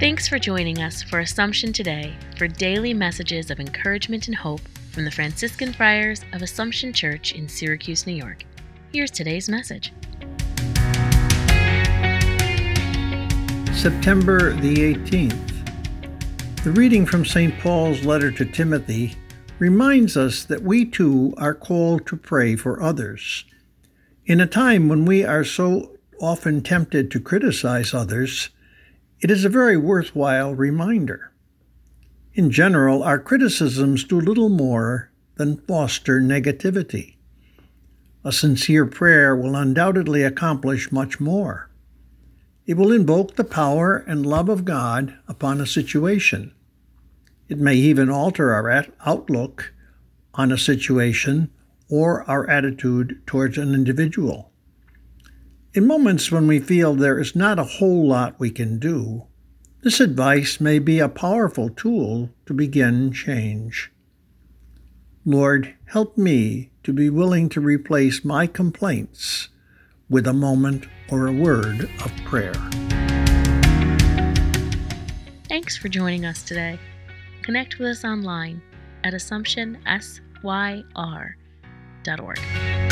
for joining us for Assumption Today for daily messages of encouragement and hope from the Franciscan Friars of Assumption Church in Syracuse, New York. Here's today's message. September the 18th. The reading from St. Paul's letter to Timothy reminds us that we too are called to pray for others. In a time when we are so often tempted to criticize others, it is a very worthwhile reminder. In general, our criticisms do little more than foster negativity. A sincere prayer will undoubtedly accomplish much more. It will invoke the power and love of God upon a situation. It may even alter our outlook on a situation or our attitude towards an individual. In moments when we feel there is not a whole lot we can do, this advice may be a powerful tool to begin change. Lord, help me to be willing to replace my complaints with a moment or a word of prayer. Thanks for joining us today. Connect with us online at AssumptionSYR.org.